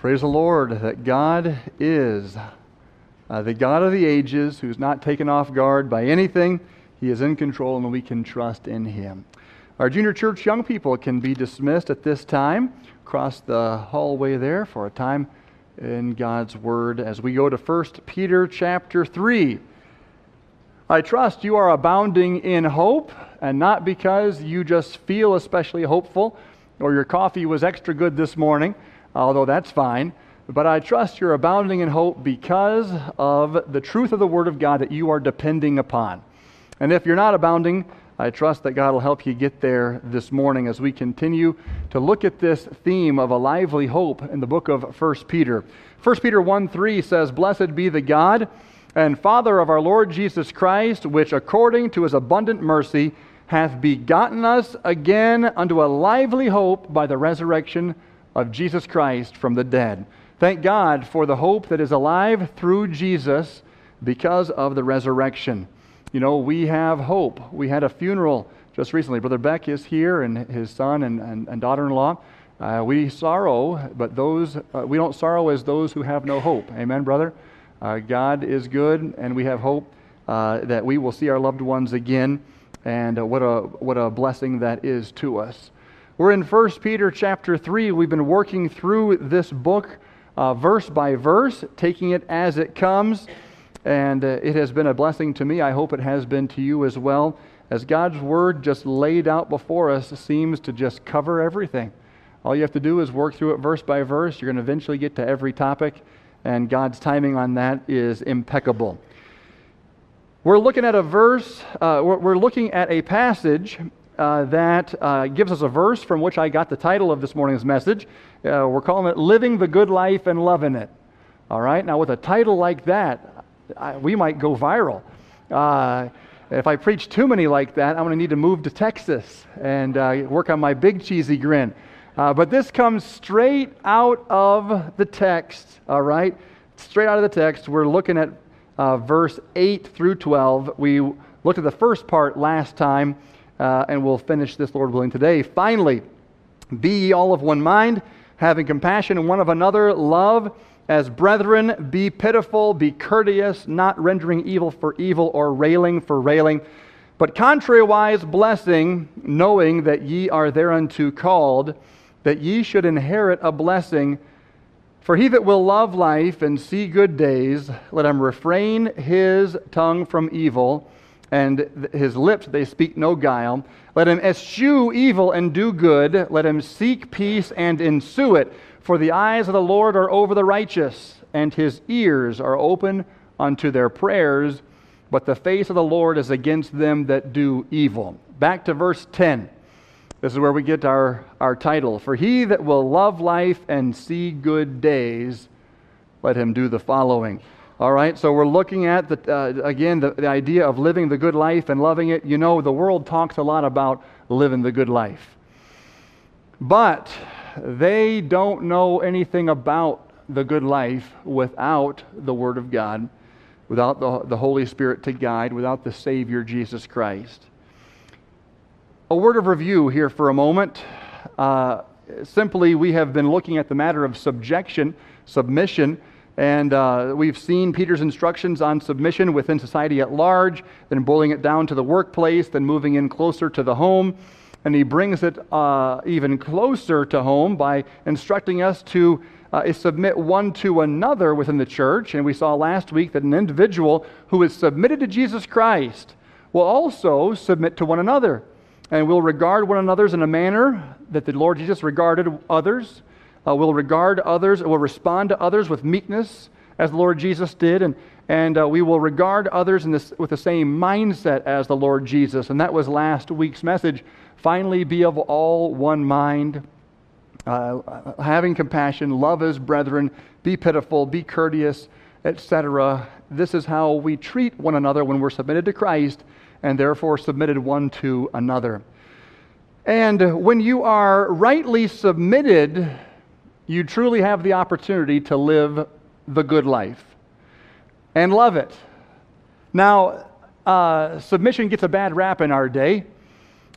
Praise the Lord that God is uh, the God of the ages who's not taken off guard by anything. He is in control and we can trust in Him. Our junior church young people can be dismissed at this time Cross the hallway there for a time in God's Word as we go to 1 Peter chapter 3. I trust you are abounding in hope, and not because you just feel especially hopeful or your coffee was extra good this morning although that's fine. But I trust you're abounding in hope because of the truth of the Word of God that you are depending upon. And if you're not abounding, I trust that God will help you get there this morning as we continue to look at this theme of a lively hope in the book of 1 Peter. 1 Peter 1 3 says, Blessed be the God and Father of our Lord Jesus Christ, which according to his abundant mercy hath begotten us again unto a lively hope by the resurrection of Jesus Christ from the dead. Thank God for the hope that is alive through Jesus because of the resurrection. You know, we have hope. We had a funeral just recently. Brother Beck is here, and his son and, and, and daughter in law. Uh, we sorrow, but those uh, we don't sorrow as those who have no hope. Amen, brother. Uh, God is good, and we have hope uh, that we will see our loved ones again. And uh, what a what a blessing that is to us. We're in 1 Peter chapter 3. We've been working through this book uh, verse by verse, taking it as it comes. And uh, it has been a blessing to me. I hope it has been to you as well. As God's word just laid out before us seems to just cover everything. All you have to do is work through it verse by verse. You're going to eventually get to every topic, and God's timing on that is impeccable. We're looking at a verse, uh, we're looking at a passage uh, that uh, gives us a verse from which I got the title of this morning's message. Uh, we're calling it Living the Good Life and Loving It. All right? Now, with a title like that, I, we might go viral. Uh, if I preach too many like that, I'm going to need to move to Texas and uh, work on my big cheesy grin. But this comes straight out of the text, all right? Straight out of the text. We're looking at verse 8 through 12. We looked at the first part last time uh, and we'll finish this, Lord willing, today. Finally, be ye all of one mind, having compassion one of another, love as brethren, be pitiful, be courteous, not rendering evil for evil or railing for railing, but contrariwise blessing, knowing that ye are thereunto called, that ye should inherit a blessing. For he that will love life and see good days, let him refrain his tongue from evil and his lips they speak no guile. Let him eschew evil and do good. Let him seek peace and ensue it. For the eyes of the Lord are over the righteous, and his ears are open unto their prayers. But the face of the Lord is against them that do evil. Back to verse 10. This is where we get our, our title. For he that will love life and see good days, let him do the following. All right, so we're looking at, the, uh, again, the, the idea of living the good life and loving it. You know, the world talks a lot about living the good life. But they don't know anything about the good life without the Word of God, without the, the Holy Spirit to guide, without the Savior, Jesus Christ. A word of review here for a moment. Uh, simply, we have been looking at the matter of subjection, submission and uh, we've seen Peter's instructions on submission within society at large, then boiling it down to the workplace, then moving in closer to the home. And he brings it uh, even closer to home by instructing us to uh, submit one to another within the church. And we saw last week that an individual who is submitted to Jesus Christ will also submit to one another and will regard one another in a manner that the Lord Jesus regarded others uh, will regard others, We'll respond to others with meekness, as the Lord Jesus did, and, and uh, we will regard others this, with the same mindset as the Lord Jesus. And that was last week's message. Finally, be of all one mind, uh, having compassion, love as brethren, be pitiful, be courteous, etc. This is how we treat one another when we're submitted to Christ and therefore submitted one to another. And when you are rightly submitted you truly have the opportunity to live the good life and love it. Now, uh, submission gets a bad rap in our day.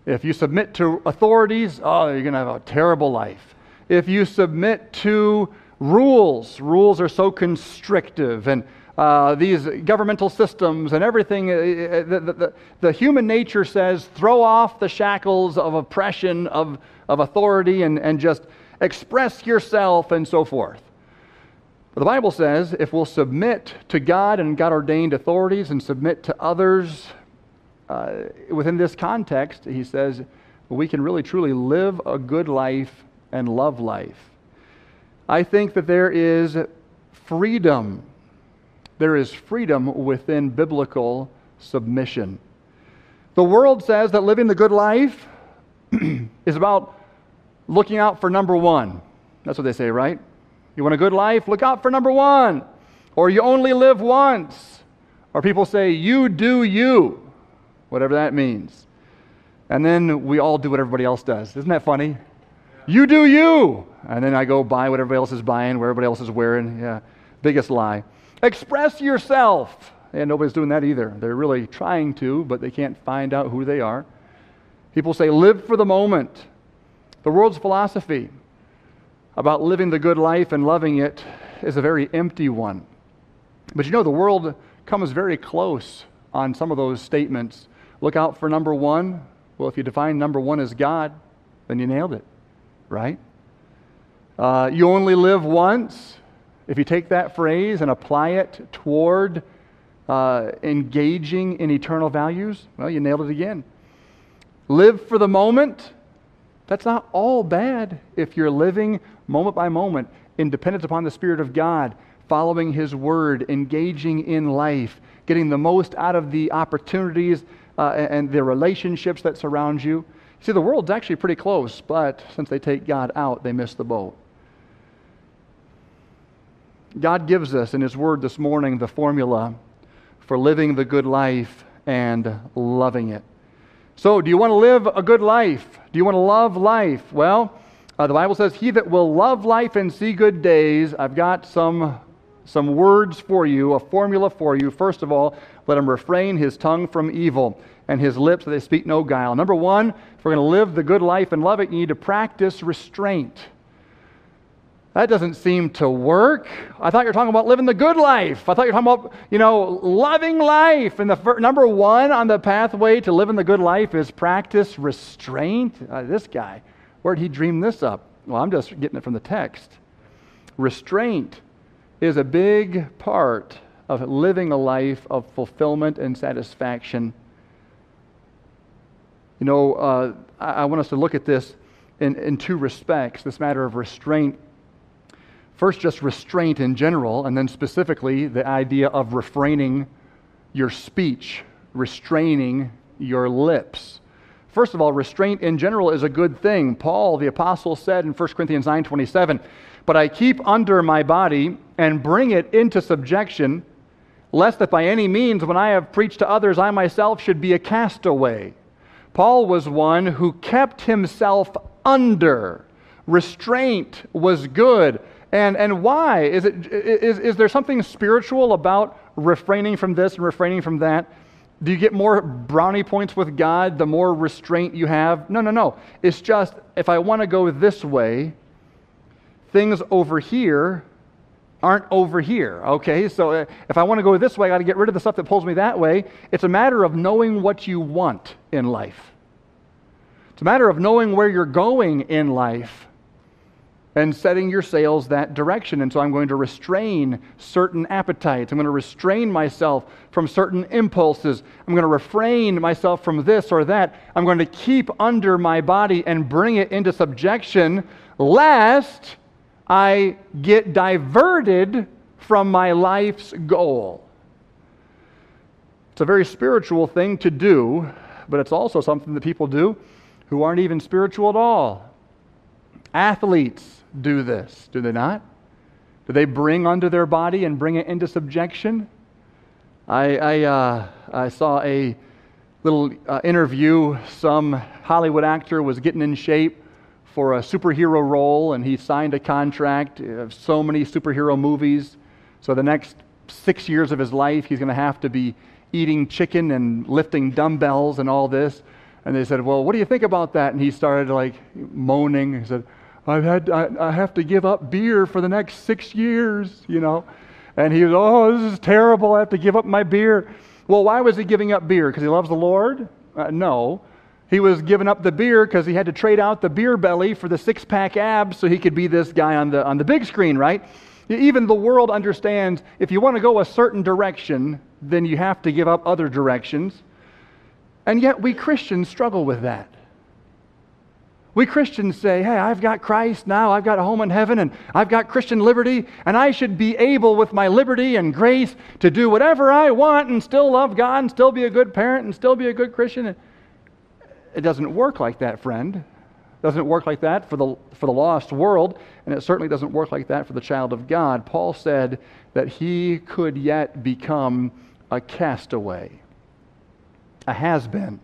If you submit to authorities, oh, you're going to have a terrible life. If you submit to rules. Rules are so constrictive, and uh, these governmental systems and everything. Uh, uh, the, the, the, human nature says throw off the shackles of oppression, of, of authority, and, and just express yourself and so forth. But the Bible says if we'll submit to God and God ordained authorities and submit to others uh, within this context, he says we can really truly live a good life and love life. I think that there is freedom there is freedom within biblical submission. The world says that living the good life is about looking out for number one. That's what they say, right? You want a good life? Look out for number one. Or you only live once. Or people say, you do you, whatever that means. And then we all do what everybody else does. Isn't that funny? You do you. And then I go buy what everybody else is buying, what everybody else is wearing. Yeah, biggest lie. Express yourself. And nobody's doing that either. They're really trying to, but they can't find out who they are. People say, live for the moment. The world's philosophy about living the good life and loving it is a very empty one. But you know, the world comes very close on some of those statements. Look out for number one. Well, if you define number one as God, then you nailed it, right? Uh, you only live once. If you take that phrase and apply it toward uh, engaging in eternal values, well, you nailed it again. Live for the moment. That's not all bad if you're living moment by moment in dependence upon the Spirit of God, following His Word, engaging in life, getting the most out of the opportunities uh, and the relationships that surround you. See, the world's actually pretty close, but since they take God out, they miss the boat. God gives us in His Word this morning the formula for living the good life and loving it. So, do you want to live a good life? Do you want to love life? Well, uh, the Bible says, He that will love life and see good days, I've got some, some words for you, a formula for you. First of all, let him refrain his tongue from evil and his lips that they speak no guile. Number one, if we're going to live the good life and love it, you need to practice restraint. That doesn't seem to work. I thought you were talking about living the good life. I thought you were talking about, you know, loving life. And the fir- number one on the pathway to living the good life is practice restraint. Uh, this guy, where'd he dream this up? Well, I'm just getting it from the text. Restraint is a big part of living a life of fulfillment and satisfaction. You know, uh, I, I want us to look at this in, in two respects this matter of restraint First, just restraint in general, and then specifically the idea of refraining your speech, restraining your lips. First of all, restraint in general is a good thing. Paul, the apostle, said in 1 Corinthians 9:27, But I keep under my body and bring it into subjection, lest that by any means, when I have preached to others, I myself should be a castaway. Paul was one who kept himself under. Restraint was good. And, and why? Is, it, is, is there something spiritual about refraining from this and refraining from that? Do you get more brownie points with God the more restraint you have? No, no, no. It's just if I want to go this way, things over here aren't over here. Okay? So uh, if I want to go this way, I got to get rid of the stuff that pulls me that way. It's a matter of knowing what you want in life. It's a matter of knowing where you're going in life and setting your sails that direction. And so I'm going to restrain certain appetites. I'm going to restrain myself from certain impulses. I'm going to refrain myself from this or that. I'm going to keep under my body and bring it into subjection, lest I get diverted from my life's goal. It's a very spiritual thing to do, but it's also something that people do who aren't even spiritual at all. Athletes do this, do they not? Do they bring under their body and bring it into subjection? I, I, uh, I saw a little uh, interview. Some Hollywood actor was getting in shape for a superhero role, and he signed a contract of so many superhero movies. So the next six years of his life, he's going to have to be eating chicken and lifting dumbbells and all this. And they said, Well, what do you think about that? And he started like moaning. He said, I've had, I, I have to give up beer for the next six years, you know. And he was, oh, this is terrible. I have to give up my beer. Well, why was he giving up beer? Because he loves the Lord? Uh, no. He was giving up the beer because he had to trade out the beer belly for the six pack abs so he could be this guy on the, on the big screen, right? Even the world understands if you want to go a certain direction, then you have to give up other directions. And yet we Christians struggle with that. We Christians say, hey, I've got Christ now, I've got a home in heaven, and I've got Christian liberty, and I should be able, with my liberty and grace, to do whatever I want and still love God and still be a good parent and still be a good Christian. It doesn't work like that, friend. It doesn't work like that for the, for the lost world, and it certainly doesn't work like that for the child of God. Paul said that he could yet become a castaway, a has been,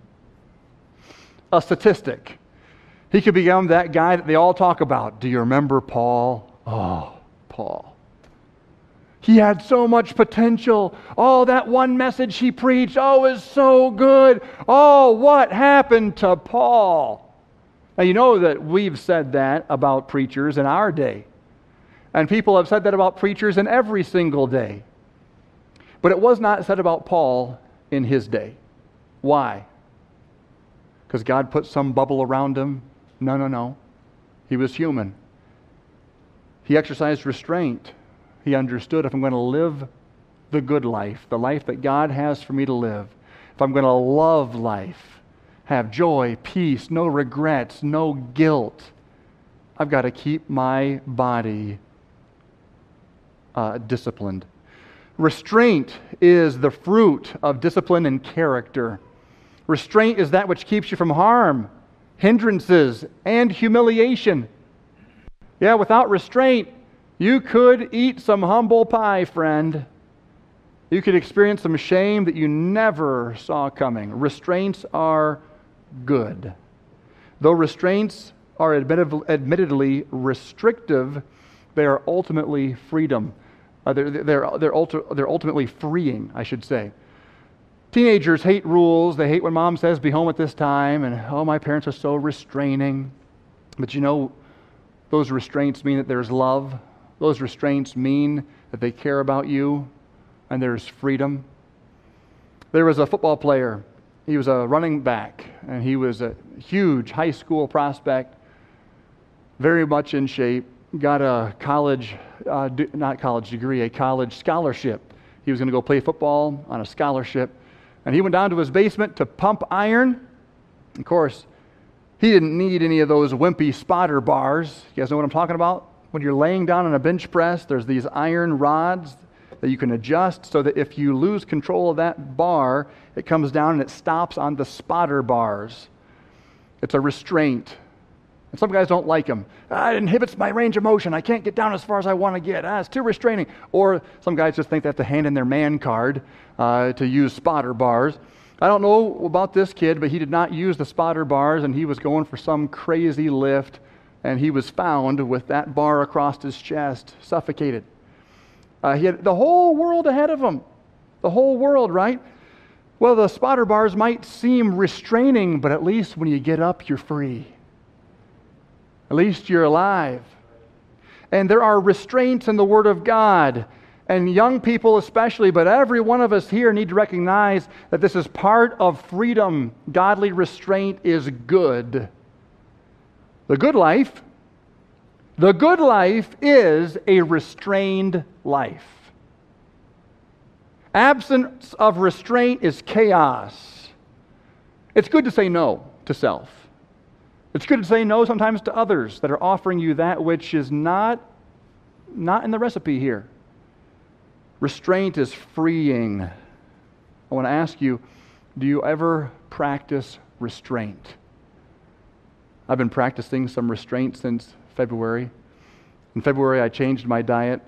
a statistic he could become that guy that they all talk about. Do you remember Paul? Oh, Paul. He had so much potential. Oh, that one message he preached, oh, is so good. Oh, what happened to Paul? Now, you know that we've said that about preachers in our day. And people have said that about preachers in every single day. But it was not said about Paul in his day. Why? Because God put some bubble around him no, no, no. He was human. He exercised restraint. He understood if I'm going to live the good life, the life that God has for me to live, if I'm going to love life, have joy, peace, no regrets, no guilt, I've got to keep my body uh, disciplined. Restraint is the fruit of discipline and character. Restraint is that which keeps you from harm hindrances, and humiliation. Yeah, without restraint, you could eat some humble pie, friend. You could experience some shame that you never saw coming. Restraints are good. Though restraints are admittedly restrictive, they are ultimately freedom. Uh, they're, they're, they're, ulti- they're ultimately freeing, I should say. Teenagers hate rules. They hate when mom says, be home at this time, and oh, my parents are so restraining. But you know, those restraints mean that there's love. Those restraints mean that they care about you, and there's freedom. There was a football player. He was a running back, and he was a huge high school prospect, very much in shape. Got a college, uh, not college degree, a college scholarship. He was going to go play football on a scholarship. And he went down to his basement to pump iron. Of course, he didn't need any of those wimpy spotter bars. You guys know what I'm talking about? When you're laying down on a bench press, there's these iron rods that you can adjust so that if you lose control of that bar, it comes down and it stops on the spotter bars. It's a restraint. And some guys don't like them. Ah, it inhibits my range of motion. I can't get down as far as I want to get. Ah, it's too restraining. Or some guys just think they have to hand in their man card uh, to use spotter bars. I don't know about this kid, but he did not use the spotter bars and he was going for some crazy lift and he was found with that bar across his chest, suffocated. Uh, he had the whole world ahead of him. The whole world, right? Well, the spotter bars might seem restraining, but at least when you get up, you're free. At least you're alive. And there are restraints in the Word of God. And young people, especially, but every one of us here need to recognize that this is part of freedom. Godly restraint is good. The good life, the good life is a restrained life. Absence of restraint is chaos. It's good to say no to self. It's good to say no sometimes to others that are offering you that which is not, not in the recipe here. Restraint is freeing. I want to ask you do you ever practice restraint? I've been practicing some restraint since February. In February, I changed my diet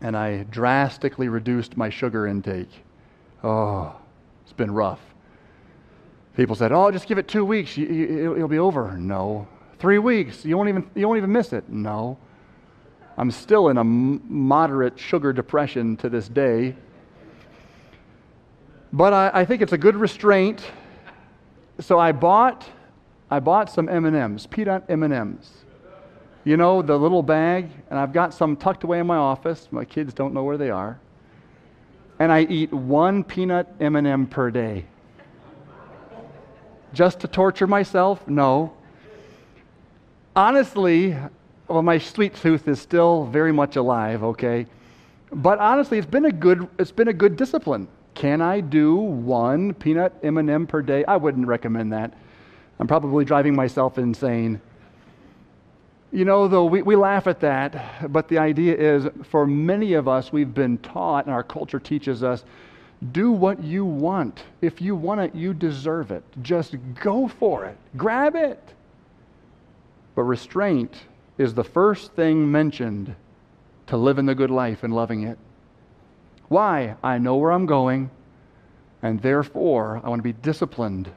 and I drastically reduced my sugar intake. Oh, it's been rough. People said, "Oh, just give it two weeks; it'll be over." No, three weeks. You won't even you won't even miss it. No, I'm still in a moderate sugar depression to this day. But I, I think it's a good restraint. So I bought I bought some M&Ms, peanut M&Ms. you know, the little bag, and I've got some tucked away in my office. My kids don't know where they are. And I eat one peanut M&M per day. Just to torture myself? No. Honestly, well, my sweet tooth is still very much alive, okay? But honestly, it's been a good, it's been a good discipline. Can I do one peanut M&M per day? I wouldn't recommend that. I'm probably driving myself insane. You know, though, we, we laugh at that, but the idea is for many of us, we've been taught, and our culture teaches us do what you want. If you want it, you deserve it. Just go for it, grab it. But restraint is the first thing mentioned to living the good life and loving it. Why? I know where I'm going, and therefore I want to be disciplined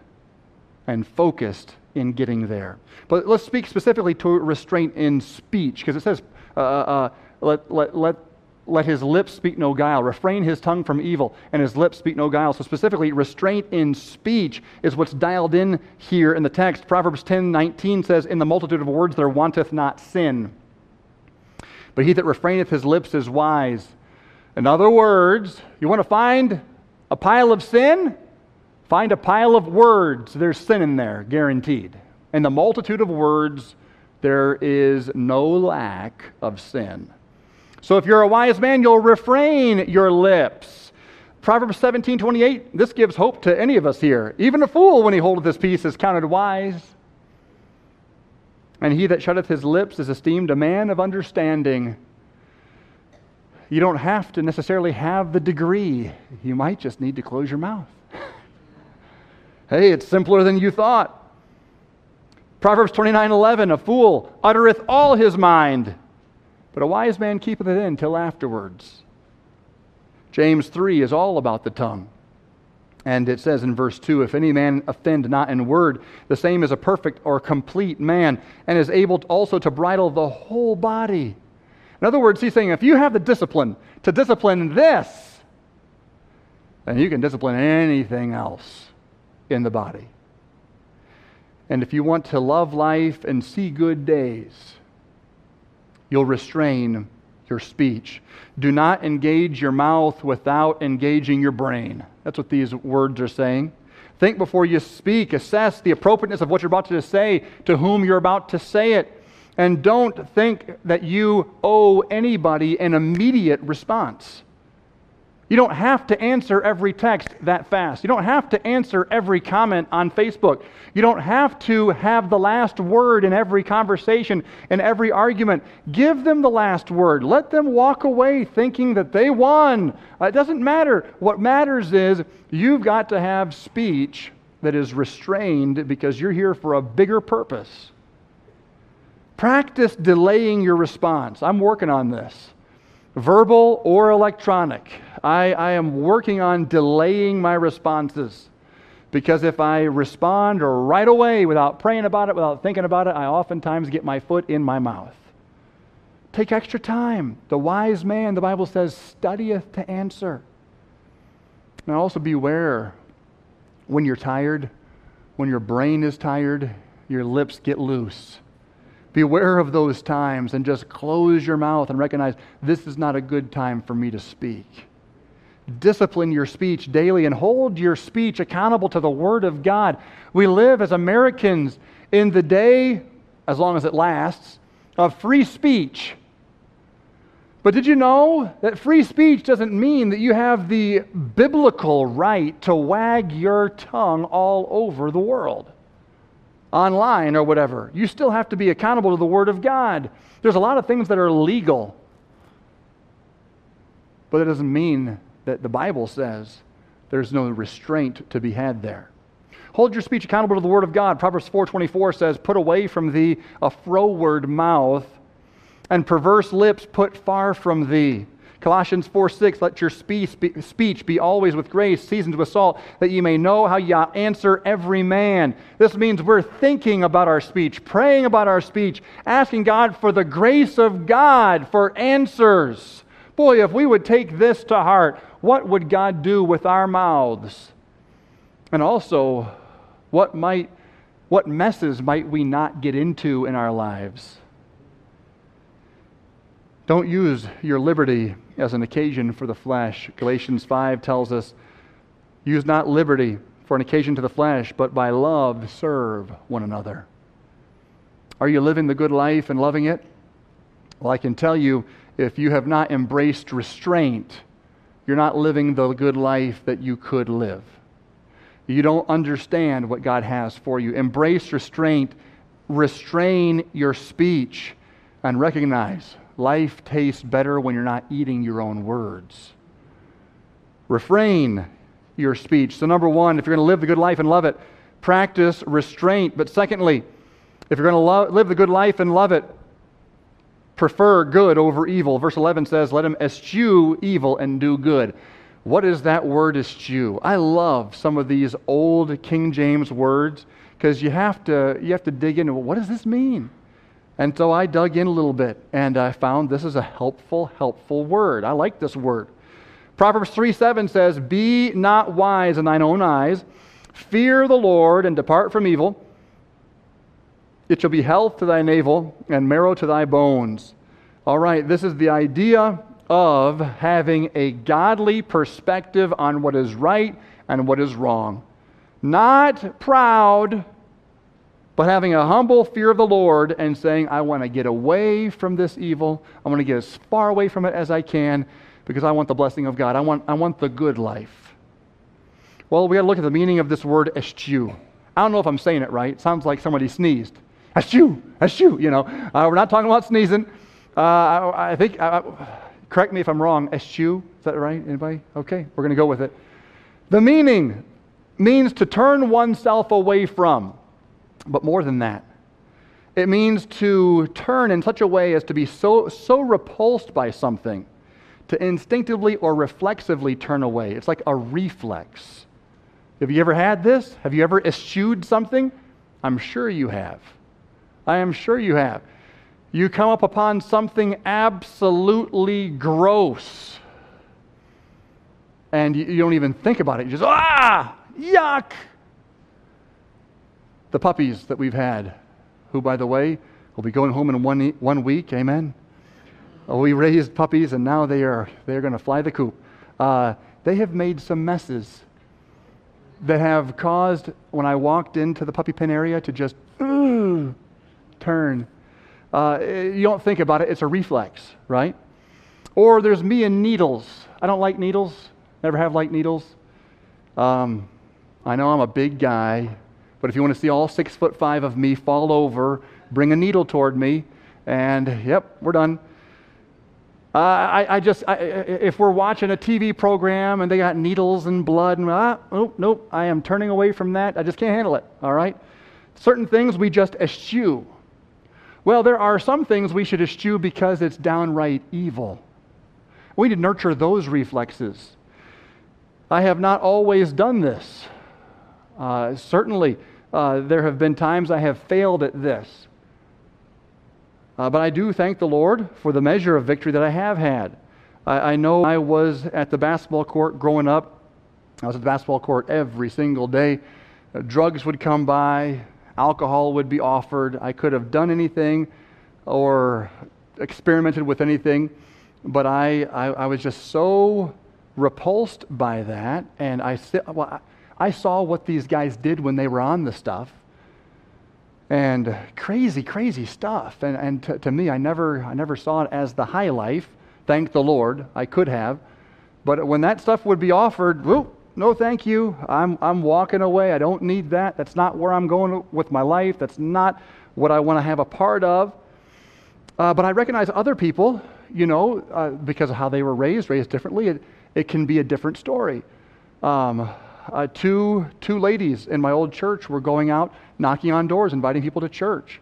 and focused in getting there. But let's speak specifically to restraint in speech, because it says, uh, uh, uh, let, let, let, let his lips speak no guile, refrain his tongue from evil, and his lips speak no guile. So, specifically, restraint in speech is what's dialed in here in the text. Proverbs 10 19 says, In the multitude of words there wanteth not sin. But he that refraineth his lips is wise. In other words, you want to find a pile of sin? Find a pile of words. There's sin in there, guaranteed. In the multitude of words, there is no lack of sin. So if you're a wise man, you'll refrain your lips. Proverbs 17, 28, this gives hope to any of us here. Even a fool, when he holdeth his peace, is counted wise. And he that shutteth his lips is esteemed a man of understanding. You don't have to necessarily have the degree, you might just need to close your mouth. Hey, it's simpler than you thought. Proverbs 29 11, a fool uttereth all his mind, but a wise man keepeth it in till afterwards. James 3 is all about the tongue. And it says in verse 2 If any man offend not in word, the same is a perfect or complete man, and is able also to bridle the whole body. In other words, he's saying if you have the discipline to discipline this, then you can discipline anything else in the body. And if you want to love life and see good days, you'll restrain your speech. Do not engage your mouth without engaging your brain. That's what these words are saying. Think before you speak. Assess the appropriateness of what you're about to say, to whom you're about to say it. And don't think that you owe anybody an immediate response. You don't have to answer every text that fast. You don't have to answer every comment on Facebook. You don't have to have the last word in every conversation and every argument. Give them the last word. Let them walk away thinking that they won. Uh, it doesn't matter. What matters is you've got to have speech that is restrained because you're here for a bigger purpose. Practice delaying your response. I'm working on this verbal or electronic. I, I am working on delaying my responses. Because if I respond right away without praying about it, without thinking about it, I oftentimes get my foot in my mouth. Take extra time. The wise man, the Bible says, studieth to answer. Now also beware when you're tired, when your brain is tired, your lips get loose. Beware of those times and just close your mouth and recognize this is not a good time for me to speak. Discipline your speech daily and hold your speech accountable to the Word of God. We live as Americans in the day, as long as it lasts, of free speech. But did you know that free speech doesn't mean that you have the biblical right to wag your tongue all over the world? Online or whatever. You still have to be accountable to the Word of God. There's a lot of things that are legal, but it doesn't mean that the Bible says there's no restraint to be had there. Hold your speech accountable to the Word of God. Proverbs 4.24 says, Put away from thee a froward mouth, and perverse lips put far from thee. Colossians 4 6, let your speech be always with grace, seasoned with salt, that ye may know how ye answer every man. This means we're thinking about our speech, praying about our speech, asking God for the grace of God for answers. Boy, if we would take this to heart, what would God do with our mouths? And also, what might what messes might we not get into in our lives? Don't use your liberty as an occasion for the flesh. Galatians 5 tells us, use not liberty for an occasion to the flesh, but by love serve one another. Are you living the good life and loving it? Well, I can tell you, if you have not embraced restraint, you're not living the good life that you could live. You don't understand what God has for you. Embrace restraint, restrain your speech, and recognize life tastes better when you're not eating your own words. Refrain your speech. So, number one, if you're going to live the good life and love it, practice restraint. But secondly, if you're going to live the good life and love it, prefer good over evil. Verse 11 says, Let him eschew evil and do good. What is that word eschew? I love some of these old King James words because you have to you have to dig into well, what does this mean? And so I dug in a little bit and I found this is a helpful, helpful word. I like this word. Proverbs 3 7 says, Be not wise in thine own eyes, fear the Lord and depart from evil. It shall be health to thy navel and marrow to thy bones. All right, this is the idea of having a godly perspective on what is right and what is wrong. Not proud, but having a humble fear of the Lord and saying, I want to get away from this evil. I want to get as far away from it as I can because I want the blessing of God. I want, I want the good life. Well, we got to look at the meaning of this word eschew. I don't know if I'm saying it right. It sounds like somebody sneezed. Eschew, eschew, you know. Uh, we're not talking about sneezing. Uh, I, I, think, uh, correct me if I'm wrong, eschew, is that right? Anybody? Okay, we're going to go with it. The meaning means to turn oneself away from, but more than that. It means to turn in such a way as to be so, so repulsed by something to instinctively or reflexively turn away. It's like a reflex. Have you ever had this? Have you ever eschewed something? I'm sure you have. I am sure you have. You come up upon something absolutely gross, and you, you don't even think about it. You just, ah, yuck. The puppies that we've had, who, by the way, will be going home in one, one week, amen? Oh, we raised puppies, and now they are they're going to fly the coop. Uh, they have made some messes that have caused when I walked into the puppy pen area to just turn. Uh, you don't think about it; it's a reflex, right? Or there's me and needles. I don't like needles. Never have liked needles. Um, I know I'm a big guy, but if you want to see all six foot five of me fall over, bring a needle toward me, and yep, we're done. Uh, I, I, just, I, if we're watching a TV program and they got needles and blood, and ah, nope, nope, I am turning away from that. I just can't handle it, all right? Certain things we just eschew. Well, there are some things we should eschew because it's downright evil. We need to nurture those reflexes. I have not always done this. Uh, certainly, uh, there have been times I have failed at this. Uh, but I do thank the Lord for the measure of victory that I have had. I, I know I was at the basketball court growing up. I was at the basketball court every single day. Uh, drugs would come by, alcohol would be offered. I could have done anything or experimented with anything, but I, I, I was just so repulsed by that. And I, well, I saw what these guys did when they were on the stuff and crazy, crazy stuff. And, and to, to, me, I never, I never saw it as the high life. Thank the Lord, I could have. But when that stuff would be offered, whoop, no thank you. I'm, I'm walking away. I don't need that. That's not where I'm going with my life. That's not what I want to have a part of. Uh, but I recognize other people, you know, uh, because of how they were raised, raised differently, it, it can be a different story. Um, uh, two, two ladies in my old church were going out knocking on doors, inviting people to church.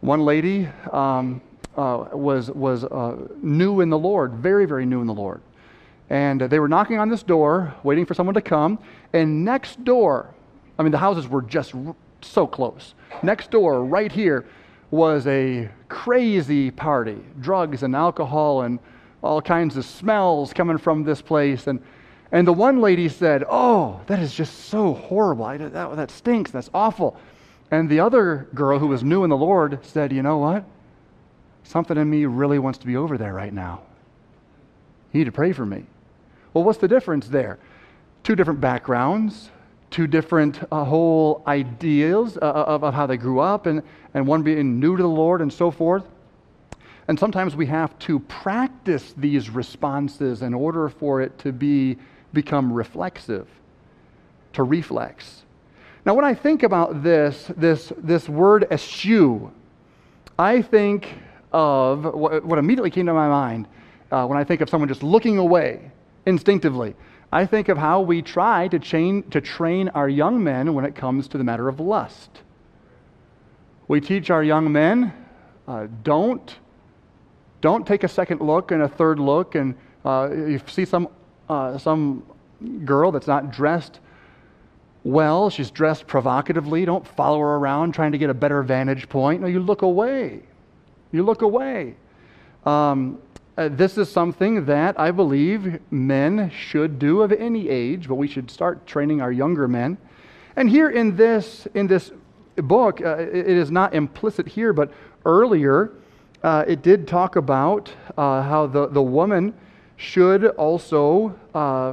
One lady um, uh, was, was uh, new in the Lord, very, very new in the Lord. And they were knocking on this door, waiting for someone to come. And next door, I mean, the houses were just r- so close. Next door, right here, was a crazy party drugs and alcohol and all kinds of smells coming from this place. And and the one lady said, Oh, that is just so horrible. I, that, that stinks. That's awful. And the other girl who was new in the Lord said, You know what? something in me really wants to be over there right now. You need to pray for me. Well, what's the difference there? Two different backgrounds, two different uh, whole ideas uh, of, of how they grew up, and, and one being new to the Lord and so forth. And sometimes we have to practice these responses in order for it to be, become reflexive, to reflex. Now, when I think about this, this, this word eschew, I think of what, what immediately came to my mind uh, when I think of someone just looking away instinctively. I think of how we try to, chain, to train our young men when it comes to the matter of lust. We teach our young men uh, don't, don't take a second look and a third look, and uh, you see some, uh, some girl that's not dressed well, she's dressed provocatively, don't follow her around trying to get a better vantage point. No, you look away. You look away. Um, uh, this is something that I believe men should do of any age, but we should start training our younger men. And here in this, in this book, uh, it is not implicit here, but earlier uh, it did talk about uh, how the, the woman should also uh,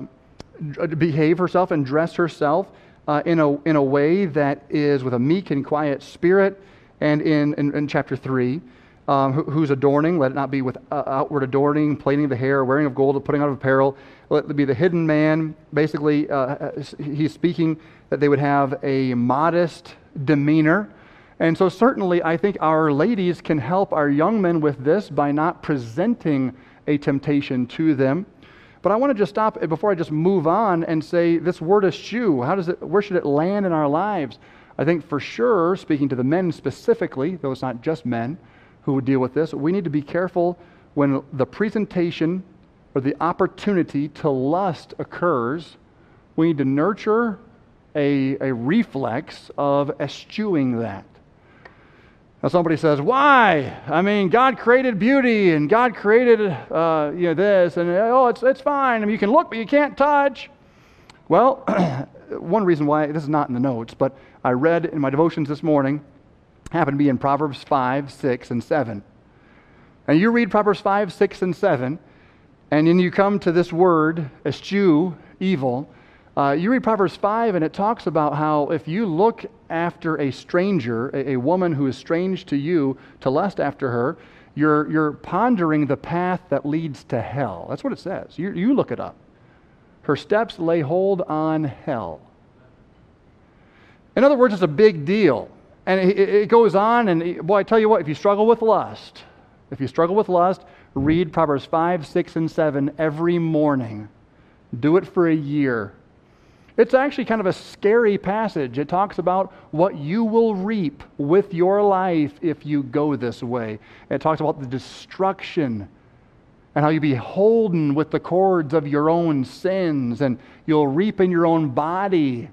behave herself and dress herself uh, in, a, in a way that is with a meek and quiet spirit. And in, in, in chapter 3, um, who, who's adorning, let it not be with uh, outward adorning, plaiting the hair, wearing of gold, putting on of apparel. Let it be the hidden man. Basically, uh, he's speaking that they would have a modest demeanor. And so, certainly, I think our ladies can help our young men with this by not presenting a temptation to them. But I want to just stop eh, before I just move on and say this word eschew. How does it? Where should it land in our lives? I think for sure, speaking to the men specifically, though it's not just men who would deal with this, we need to be careful when the presentation or the opportunity to lust occurs. We need to nurture a, a reflex of eschewing that. Now somebody says, "Why? I mean, God created beauty, and God created uh, you know this, and oh, it's it's fine. I mean, you can look, but you can't touch." Well, one reason why this is not in the notes, but I read in my devotions this morning, happened to be in Proverbs five, six, and seven. And you read Proverbs five, six, and seven, and then you come to this word, eschew, evil. Uh, you read Proverbs 5, and it talks about how if you look after a stranger, a, a, woman who is strange to you, to lust after her, you're, you're pondering the path that leads to hell. That's what it says. You, you look it up. Her steps lay hold on hell. In other words, it's a big deal. And it, it goes on, and boy, I tell you what, if you struggle with lust, if you struggle with lust, read Proverbs 5, 6, and 7 every morning. Do it for a year it's actually kind of a scary passage. It talks about what you will reap with your life if you go this way. It talks about the destruction and how you'll be holden with the cords of your own sins and you'll reap in your own body.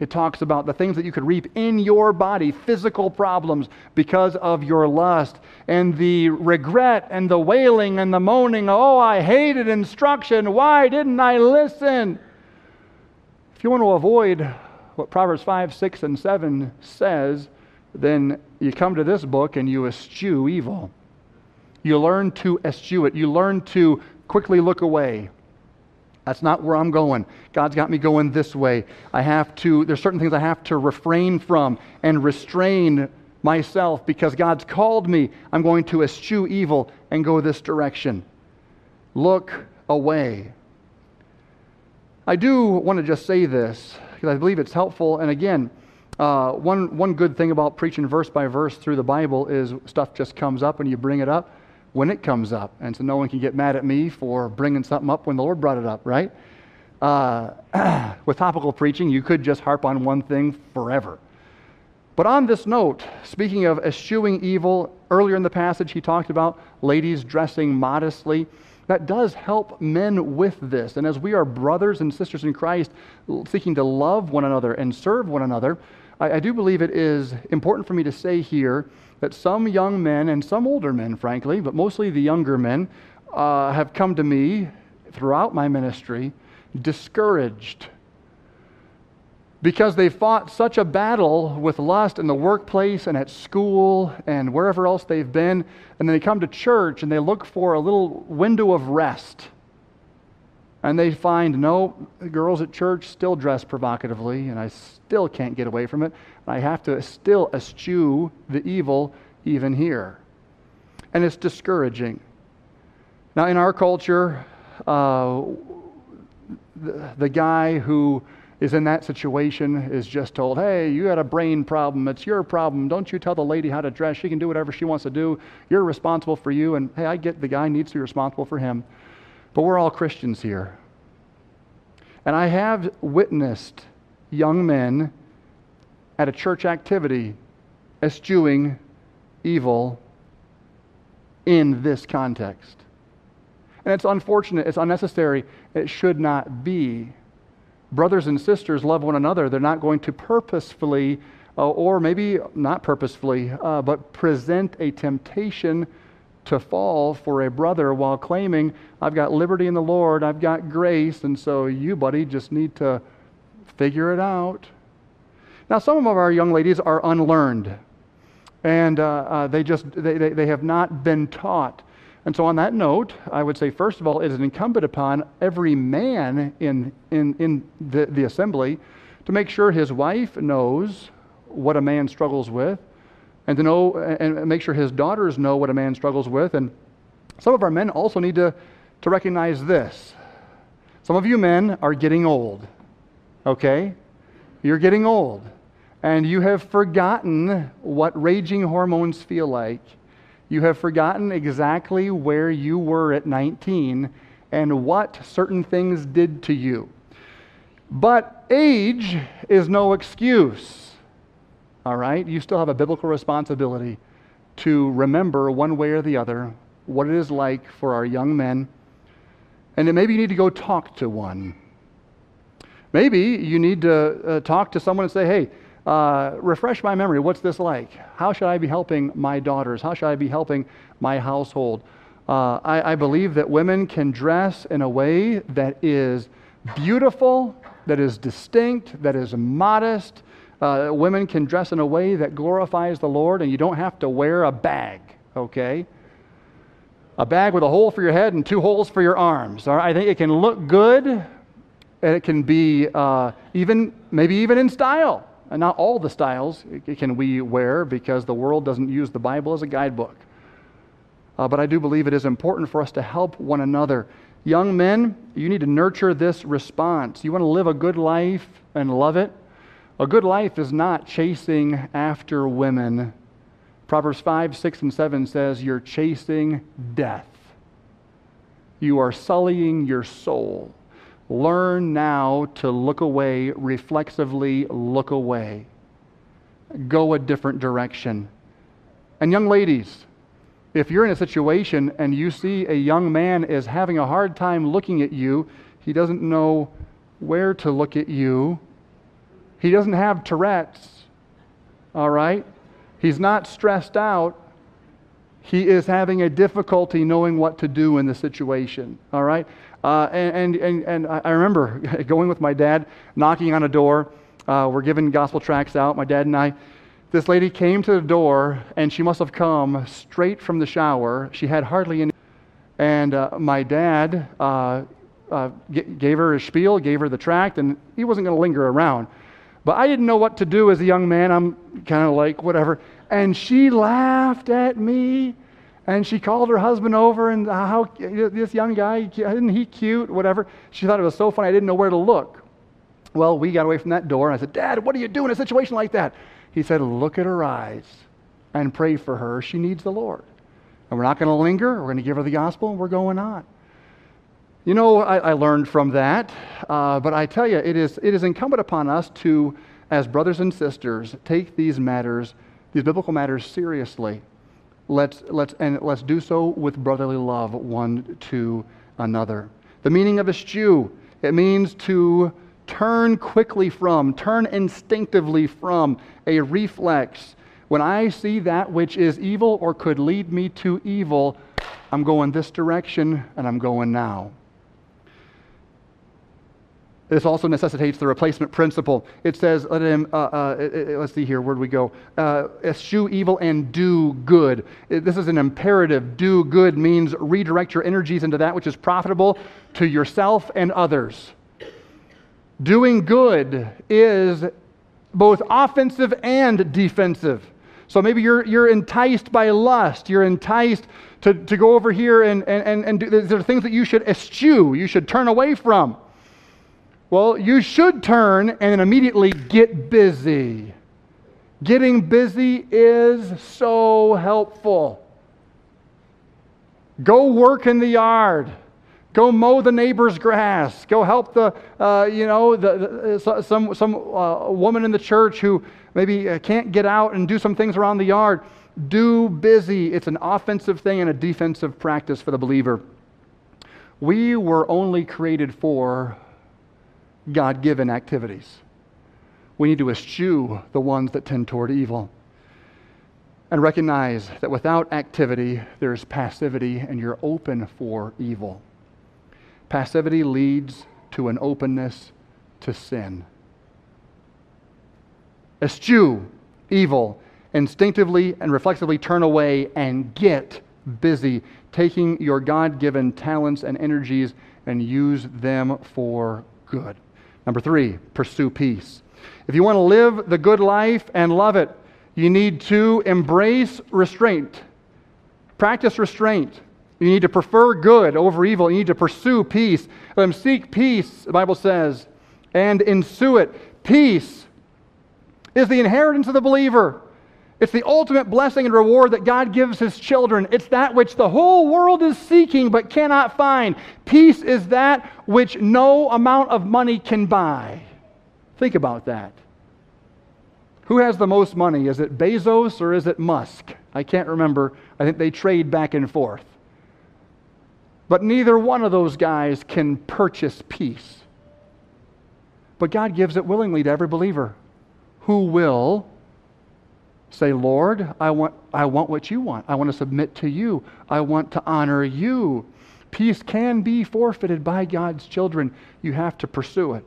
It talks about the things that you could reap in your body, physical problems because of your lust, and the regret and the wailing and the moaning. Oh, I hated instruction. Why didn't I listen? If you want to avoid what Proverbs 5, 6, and 7 says, then you come to this book and you eschew evil. You learn to eschew it. You learn to quickly look away. That's not where I'm going. God's got me going this way. I have to, there's certain things I have to refrain from and restrain myself because God's called me. I'm going to eschew evil and go this direction. Look away. I do want to just say this because I believe it's helpful. And again, uh, one, one good thing about preaching verse by verse through the Bible is stuff just comes up and you bring it up when it comes up. And so no one can get mad at me for bringing something up when the Lord brought it up, right? Uh, with topical preaching, you could just harp on one thing forever. But on this note, speaking of eschewing evil, earlier in the passage he talked about ladies dressing modestly that does help men with this. And as we are brothers and sisters in Christ, seeking to love one another and serve one another, I, I do believe it is important for me to say here that some young men and some older men, frankly, but mostly the younger men, uh, have come to me throughout my ministry discouraged because they fought such a battle with lust in the workplace and at school and wherever else they've been. And then they come to church and they look for a little window of rest. And they find, no, girls at church still dress provocatively, and I still can't get away from it. I have to still eschew the evil even here. And it's discouraging. Now, in our culture, uh, the, the guy who is in that situation is just told, hey, you had a brain problem. It's your problem. Don't you tell the lady how to dress. She can do whatever she wants to do. You're responsible for you. And hey, I get the guy needs to be responsible for him. But we're all Christians here. And I have witnessed young men at a church activity eschewing evil in this context. And it's unfortunate, it's unnecessary, it should not be brothers and sisters love one another, they're not going to purposefully, uh, or maybe not purposefully, uh, but present a temptation to fall for a brother while claiming, I've got liberty in the Lord, I've got grace, and so you, buddy, just need to figure it out. Now, some of our young ladies are unlearned, and uh, uh they just they, they, they have not been taught and so, on that note, I would say, first of all, it is incumbent upon every man in, in, in the, the assembly to make sure his wife knows what a man struggles with, and to know and make sure his daughters know what a man struggles with. And some of our men also need to, to recognize this. Some of you men are getting old, okay? You're getting old, and you have forgotten what raging hormones feel like you have forgotten exactly where you were at 19 and what certain things did to you. But age is no excuse. All right? You still have a biblical responsibility to remember one way or the other what it is like for our young men. And then maybe you need to go talk to one. Maybe you need to uh, talk to someone and say, hey, uh, refresh my memory. What's this like? How should I be helping my daughters? How should I be helping my household? Uh, I, I believe that women can dress in a way that is beautiful, that is distinct, that is modest. Uh, women can dress in a way that glorifies the Lord, and you don't have to wear a bag, okay? A bag with a hole for your head and two holes for your arms. All right? I think it can look good, and it can be uh, even, maybe even in style. Not all the styles can we wear because the world doesn't use the Bible as a guidebook. Uh, but I do believe it is important for us to help one another. Young men, you need to nurture this response. You want to live a good life and love it? A good life is not chasing after women. Proverbs 5, 6, and 7 says, You're chasing death. You are sullying your soul. Learn now to look away, reflexively look away. Go a different direction. And young ladies, if you're in a situation and you see a young man is having a hard time looking at you, he doesn't know where to look at you. He doesn't have Tourette's, all right? He's not stressed out. He is having a difficulty knowing what to do in the situation, all right? Uh, and, and, and I remember going with my dad, knocking on a door. Uh, we're giving gospel tracts out, my dad and I. This lady came to the door, and she must have come straight from the shower. She had hardly any. And uh, my dad uh, uh, g- gave her a spiel, gave her the tract, and he wasn't going to linger around. But I didn't know what to do as a young man. I'm kind of like, whatever. And she laughed at me and she called her husband over and how this young guy, isn't he cute? Whatever. She thought it was so funny, I didn't know where to look. Well, we got away from that door and I said, Dad, what do you do in a situation like that? He said, Look at her eyes and pray for her. She needs the Lord. And we're not going to linger. We're going to give her the gospel and we're going on. You know, I, I learned from that. Uh, but I tell you, it is, it is incumbent upon us to, as brothers and sisters, take these matters, these biblical matters, seriously let's, let's, and let's do so with brotherly love one to another. The meaning of eschew, it means to turn quickly from, turn instinctively from, a reflex. When I see that which is evil or could lead me to evil, I'm going this direction and I'm going now. This also necessitates the replacement principle. It says, let him, uh, uh, let's see here, where do we go? Uh, eschew evil and do good. This is an imperative. Do good means redirect your energies into that which is profitable to yourself and others. Doing good is both offensive and defensive. So maybe you're, you're enticed by lust. You're enticed to, to go over here and, and, and, and do, there are things that you should eschew, you should turn away from. Well, you should turn and then immediately get busy. Getting busy is so helpful. Go work in the yard. Go mow the neighbor's grass. Go help the, uh, you know, the, the, some, some uh, woman in the church who maybe uh, can't get out and do some things around the yard. Do busy. It's an offensive thing and a defensive practice for the believer. We were only created for God given activities. We need to eschew the ones that tend toward evil. And recognize that without activity, there's passivity, and you're open for evil. Passivity leads to an openness to sin. Eschew evil, instinctively and reflexively turn away and get busy, taking your God given talents and energies and use them for good. Number three, pursue peace. If you want to live the good life and love it, you need to embrace restraint. Practice restraint. You need to prefer good over evil. You need to pursue peace. Let them seek peace, the Bible says, and ensue it. Peace is the inheritance of the believer. It's the ultimate blessing and reward that God gives his children. It's that which the whole world is seeking but cannot find. Peace is that which no amount of money can buy. Think about that. Who has the most money? Is it Bezos or is it Musk? I can't remember. I think they trade back and forth. But neither one of those guys can purchase peace. But God gives it willingly to every believer who will Say, Lord, I want, I want what you want. I want to submit to you. I want to honor you. Peace can be forfeited by God's children. You have to pursue it.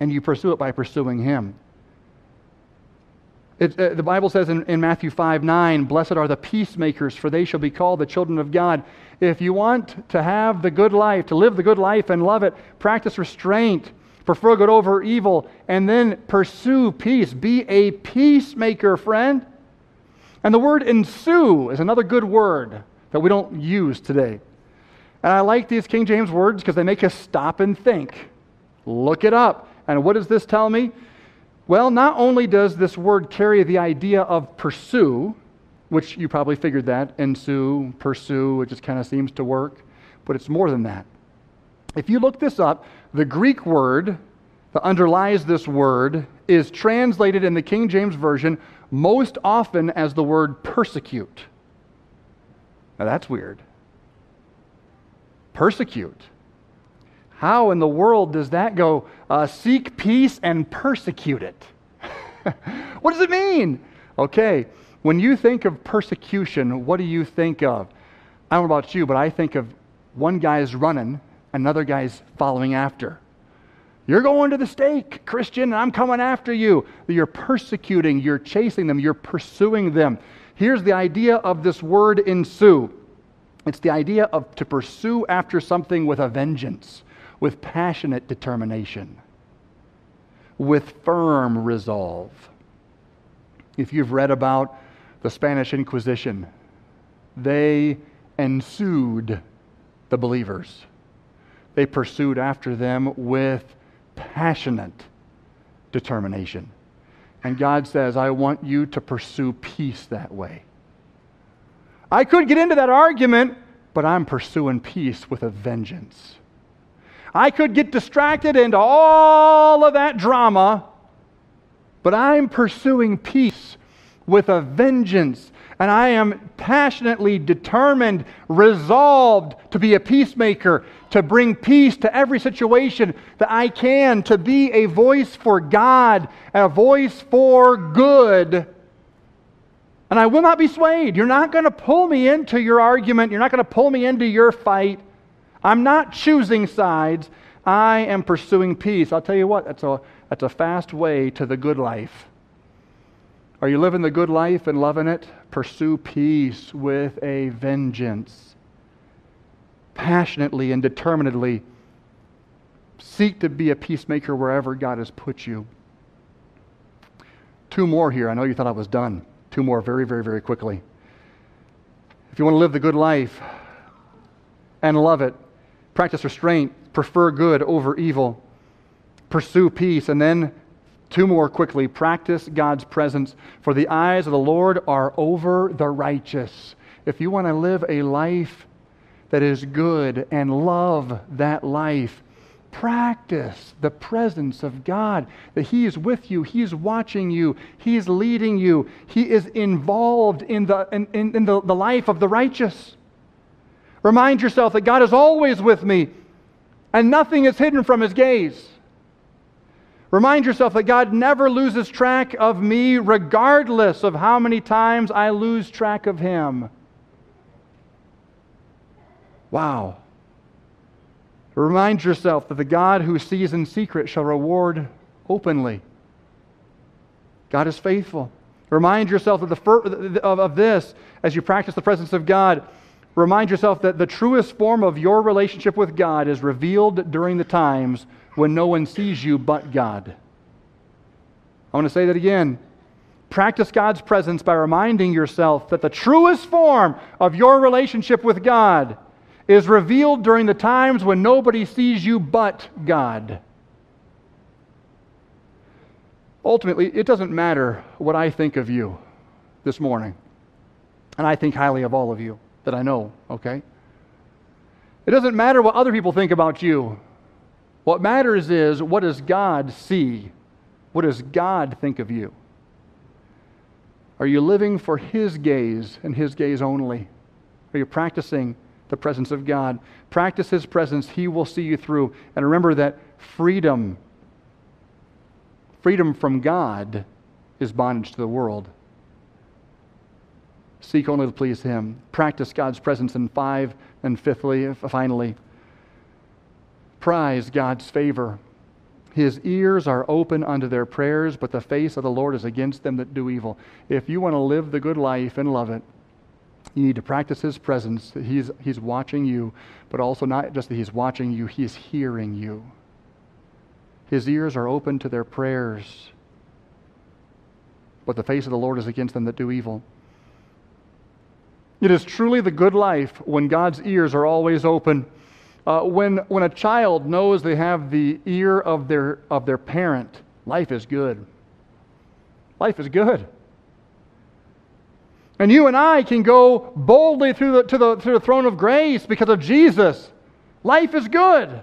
And you pursue it by pursuing Him. It, uh, the Bible says in, in Matthew 5 9, Blessed are the peacemakers, for they shall be called the children of God. If you want to have the good life, to live the good life and love it, practice restraint prefer good over evil, and then pursue peace. Be a peacemaker, friend. And the word ensue is another good word that we don't use today. And I like these King James words because they make us stop and think. Look it up. And what does this tell me? Well, not only does this word carry the idea of pursue, which you probably figured that, ensue, pursue, it just kind of seems to work, but it's more than that. If you look this up, the Greek word that underlies this word is translated in the King James Version most often as the word persecute. Now that's weird. Persecute. How in the world does that go? Uh, seek peace and persecute it. what does it mean? Okay, when you think of persecution, what do you think of? I don't know about you, but I think of one guy's running another guy's following after. You're going to the stake, Christian, and I'm coming after you. You're persecuting, you're chasing them, you're pursuing them. Here's the idea of this word ensue it's the idea of to pursue after something with a vengeance, with passionate determination, with firm resolve. If you've read about the Spanish Inquisition, they ensued the believers they pursued after them with passionate determination. And God says, I want you to pursue peace that way. I could get into that argument, but I'm pursuing peace with a vengeance. I could get distracted into all of that drama, but I'm pursuing peace with a vengeance and I am passionately determined, resolved to be a peacemaker, to bring peace to every situation that I can, to be a voice for God, a voice for good. And I will not be swayed. You're not going to pull me into your argument. You're not going to pull me into your fight. I'm not choosing sides. I am pursuing peace. I'll tell you what, that's a, that's a fast way to the good life. Are you living the good life and loving it? Pursue peace with a vengeance. Passionately and determinedly seek to be a peacemaker wherever God has put you. Two more here. I know you thought I was done. Two more very, very, very quickly. If you want to live the good life and love it, practice restraint, prefer good over evil, pursue peace, and then two more quickly practice God's presence. For the eyes of the Lord are over the righteous. If you want to live a life that is good and love that life, practice the presence of God, that He is with you, He is watching you, He is leading you, He is involved in the, in, in, in the, the life of the righteous. Remind yourself that God is always with me and nothing is hidden from His gaze. Remind yourself that God never loses track of me, regardless of how many times I lose track of Him. Wow. Remind yourself that the God who sees in secret shall reward openly. God is faithful. Remind yourself of, the of, of this as you practice the presence of God. Remind yourself that the truest form of your relationship with God is revealed during the times when no one sees you but God. I want to say that again. Practice God's presence by reminding yourself that the truest form of your relationship with God is revealed during the times when nobody sees you but God. Ultimately, it doesn't matter what I think of you this morning. And I think highly of all of you that I know, okay? It doesn't matter what other people think about you. What matters is what does God see? What does God think of you? Are you living for His gaze and His gaze only? Are you practicing the presence of God. Practice His presence, He will see you through. And remember that freedom, freedom from God, is bondage to the world. Seek only to please Him. Practice God's presence. And five, and fifthly, finally, prize God's favor. His ears are open unto their prayers, but the face of the Lord is against them that do evil. If you want to live the good life and love it, you need to practice His presence. He's, he's watching you, but also not just that He's watching you, He is hearing you. His ears are open to their prayers, but the face of the Lord is against them that do evil. It is truly the good life when God's ears are always open. Uh, when, when a child knows they have the ear of their, of their parent, life is good. Life is good. And you and I can go boldly through the, to, the, to the throne of grace because of Jesus. Life is good.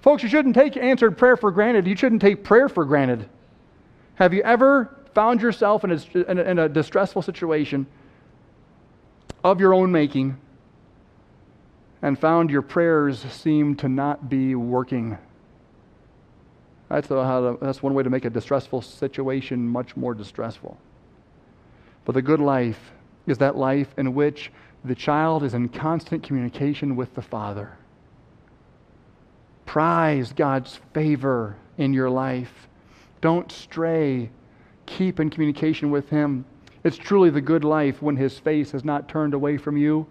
Folks, you shouldn't take answered prayer for granted. You shouldn't take prayer for granted. Have you ever found yourself in a, in a, in a distressful situation of your own making and found your prayers seem to not be working? That's, to, that's one way to make a distressful situation much more distressful. But the good life is that life in which the child is in constant communication with the Father. Prize God's favor in your life. Don't stray. Keep in communication with Him. It's truly the good life when His face has not turned away from you.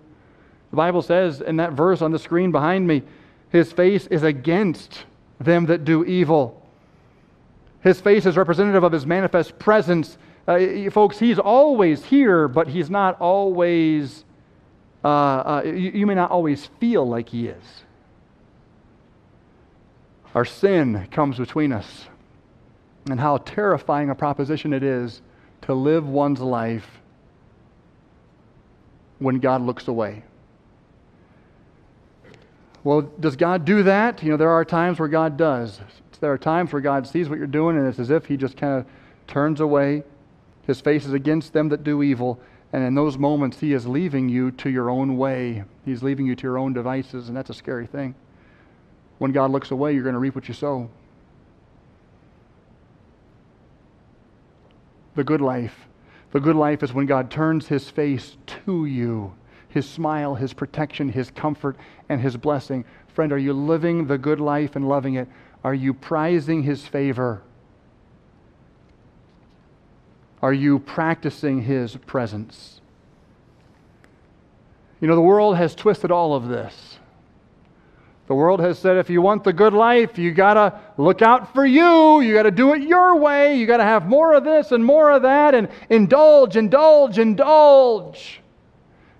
The Bible says in that verse on the screen behind me, His face is against them that do evil. His face is representative of His manifest presence uh, folks, he's always here, but he's not always, uh, uh, you, you may not always feel like he is. Our sin comes between us. And how terrifying a proposition it is to live one's life when God looks away. Well, does God do that? You know, there are times where God does. There are times where God sees what you're doing, and it's as if He just kind of turns away. His face is against them that do evil. And in those moments, He is leaving you to your own way. He's leaving you to your own devices, and that's a scary thing. When God looks away, you're going to reap what you sow. The good life. The good life is when God turns His face to you His smile, His protection, His comfort, and His blessing. Friend, are you living the good life and loving it? Are you prizing His favor? Are you practicing His presence? You know, the world has twisted all of this. The world has said if you want the good life, you got to look out for you. You got to do it your way. You got to have more of this and more of that and indulge, indulge, indulge.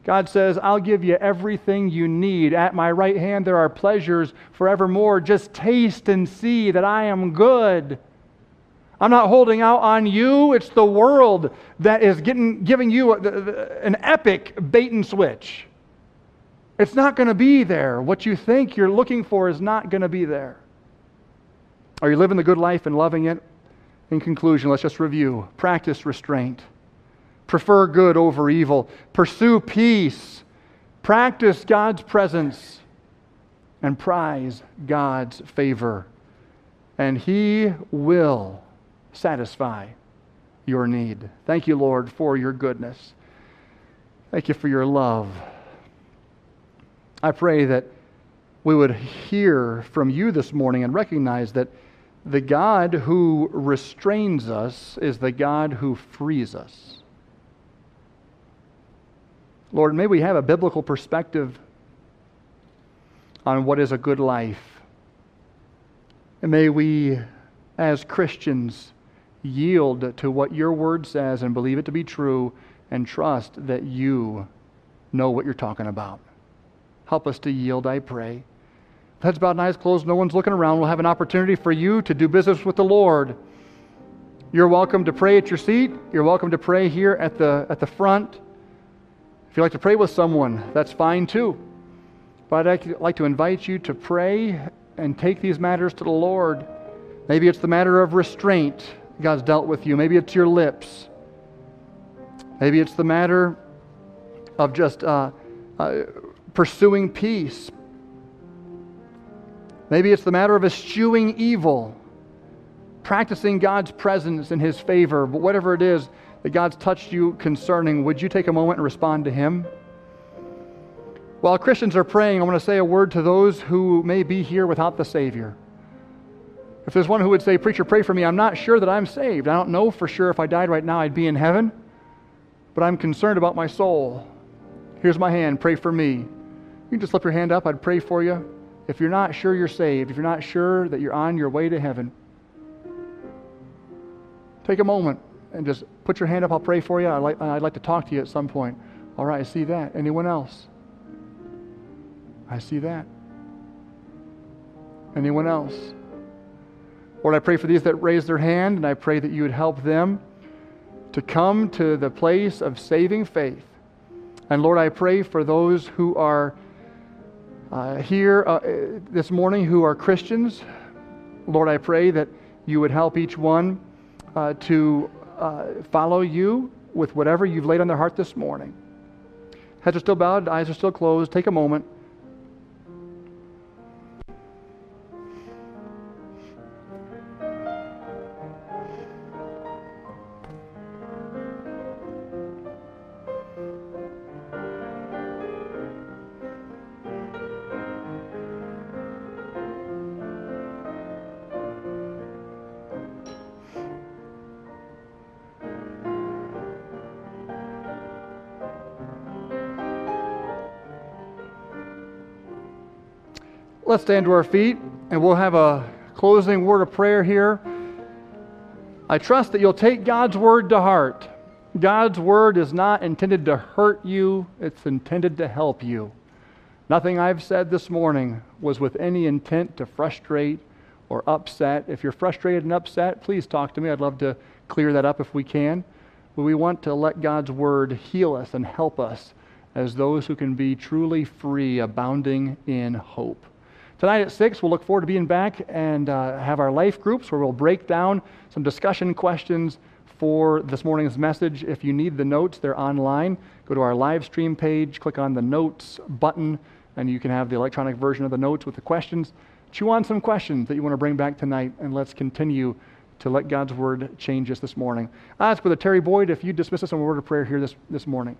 God says, I'll give you everything you need. At my right hand, there are pleasures forevermore. Just taste and see that I am good. I'm not holding out on you. It's the world that is getting, giving you a, an epic bait and switch. It's not going to be there. What you think you're looking for is not going to be there. Are you living the good life and loving it? In conclusion, let's just review. Practice restraint. Prefer good over evil. Pursue peace. Practice God's presence. And prize God's favor. And He will satisfy your need. Thank you, Lord, for your goodness. Thank you for your love. I pray that we would hear from you this morning and recognize that the God who restrains us is the God who frees us. Lord, may we have a biblical perspective on what is a good life. And may we, as Christians, yield to what your word says and believe it to be true and trust that you know what you're talking about. Help us to yield, I pray. Heads bowed and eyes closed, no one's looking around. We'll have an opportunity for you to do business with the Lord. You're welcome to pray at your seat. You're welcome to pray here at the, at the front. If you'd like to pray with someone, that's fine too. But I'd like to invite you to pray and take these matters to the Lord. Maybe it's the matter of restraint God's dealt with you. Maybe it's your lips. Maybe it's the matter of just uh, uh, pursuing peace. Maybe it's the matter of eschewing evil, practicing God's presence in His favor. But whatever it is that God's touched you concerning, would you take a moment and respond to Him? While Christians are praying, I want to say a word to those who may be here without the Savior. If there's one who would say, Preacher, pray for me, I'm not sure that I'm saved. I don't know for sure if I died right now I'd be in heaven, but I'm concerned about my soul. Here's my hand, pray for me. You can just slip your hand up. I'd pray for you. If you're not sure you're saved, if you're not sure that you're on your way to heaven, take a moment and just put your hand up. I'll pray for you. I'd like, I'd like to talk to you at some point. All right, I see that. Anyone else? I see that. Anyone else? Lord, I pray for these that raise their hand, and I pray that you would help them to come to the place of saving faith. And Lord, I pray for those who are uh, here uh, this morning who are Christians. Lord, I pray that you would help each one uh, to uh, follow you with whatever you've laid on their heart this morning. Heads are still bowed, eyes are still closed. Take a moment. Let's stand to our feet and we'll have a closing word of prayer here. I trust that you'll take God's word to heart. God's word is not intended to hurt you, it's intended to help you. Nothing I've said this morning was with any intent to frustrate or upset. If you're frustrated and upset, please talk to me. I'd love to clear that up if we can. But we want to let God's word heal us and help us as those who can be truly free, abounding in hope. Tonight at 6, we'll look forward to being back and uh, have our life groups where we'll break down some discussion questions for this morning's message. If you need the notes, they're online. Go to our live stream page, click on the notes button, and you can have the electronic version of the notes with the questions. Chew on some questions that you want to bring back tonight, and let's continue to let God's word change us this morning. I ask Brother Terry Boyd if you'd dismiss us in a word of prayer here this, this morning.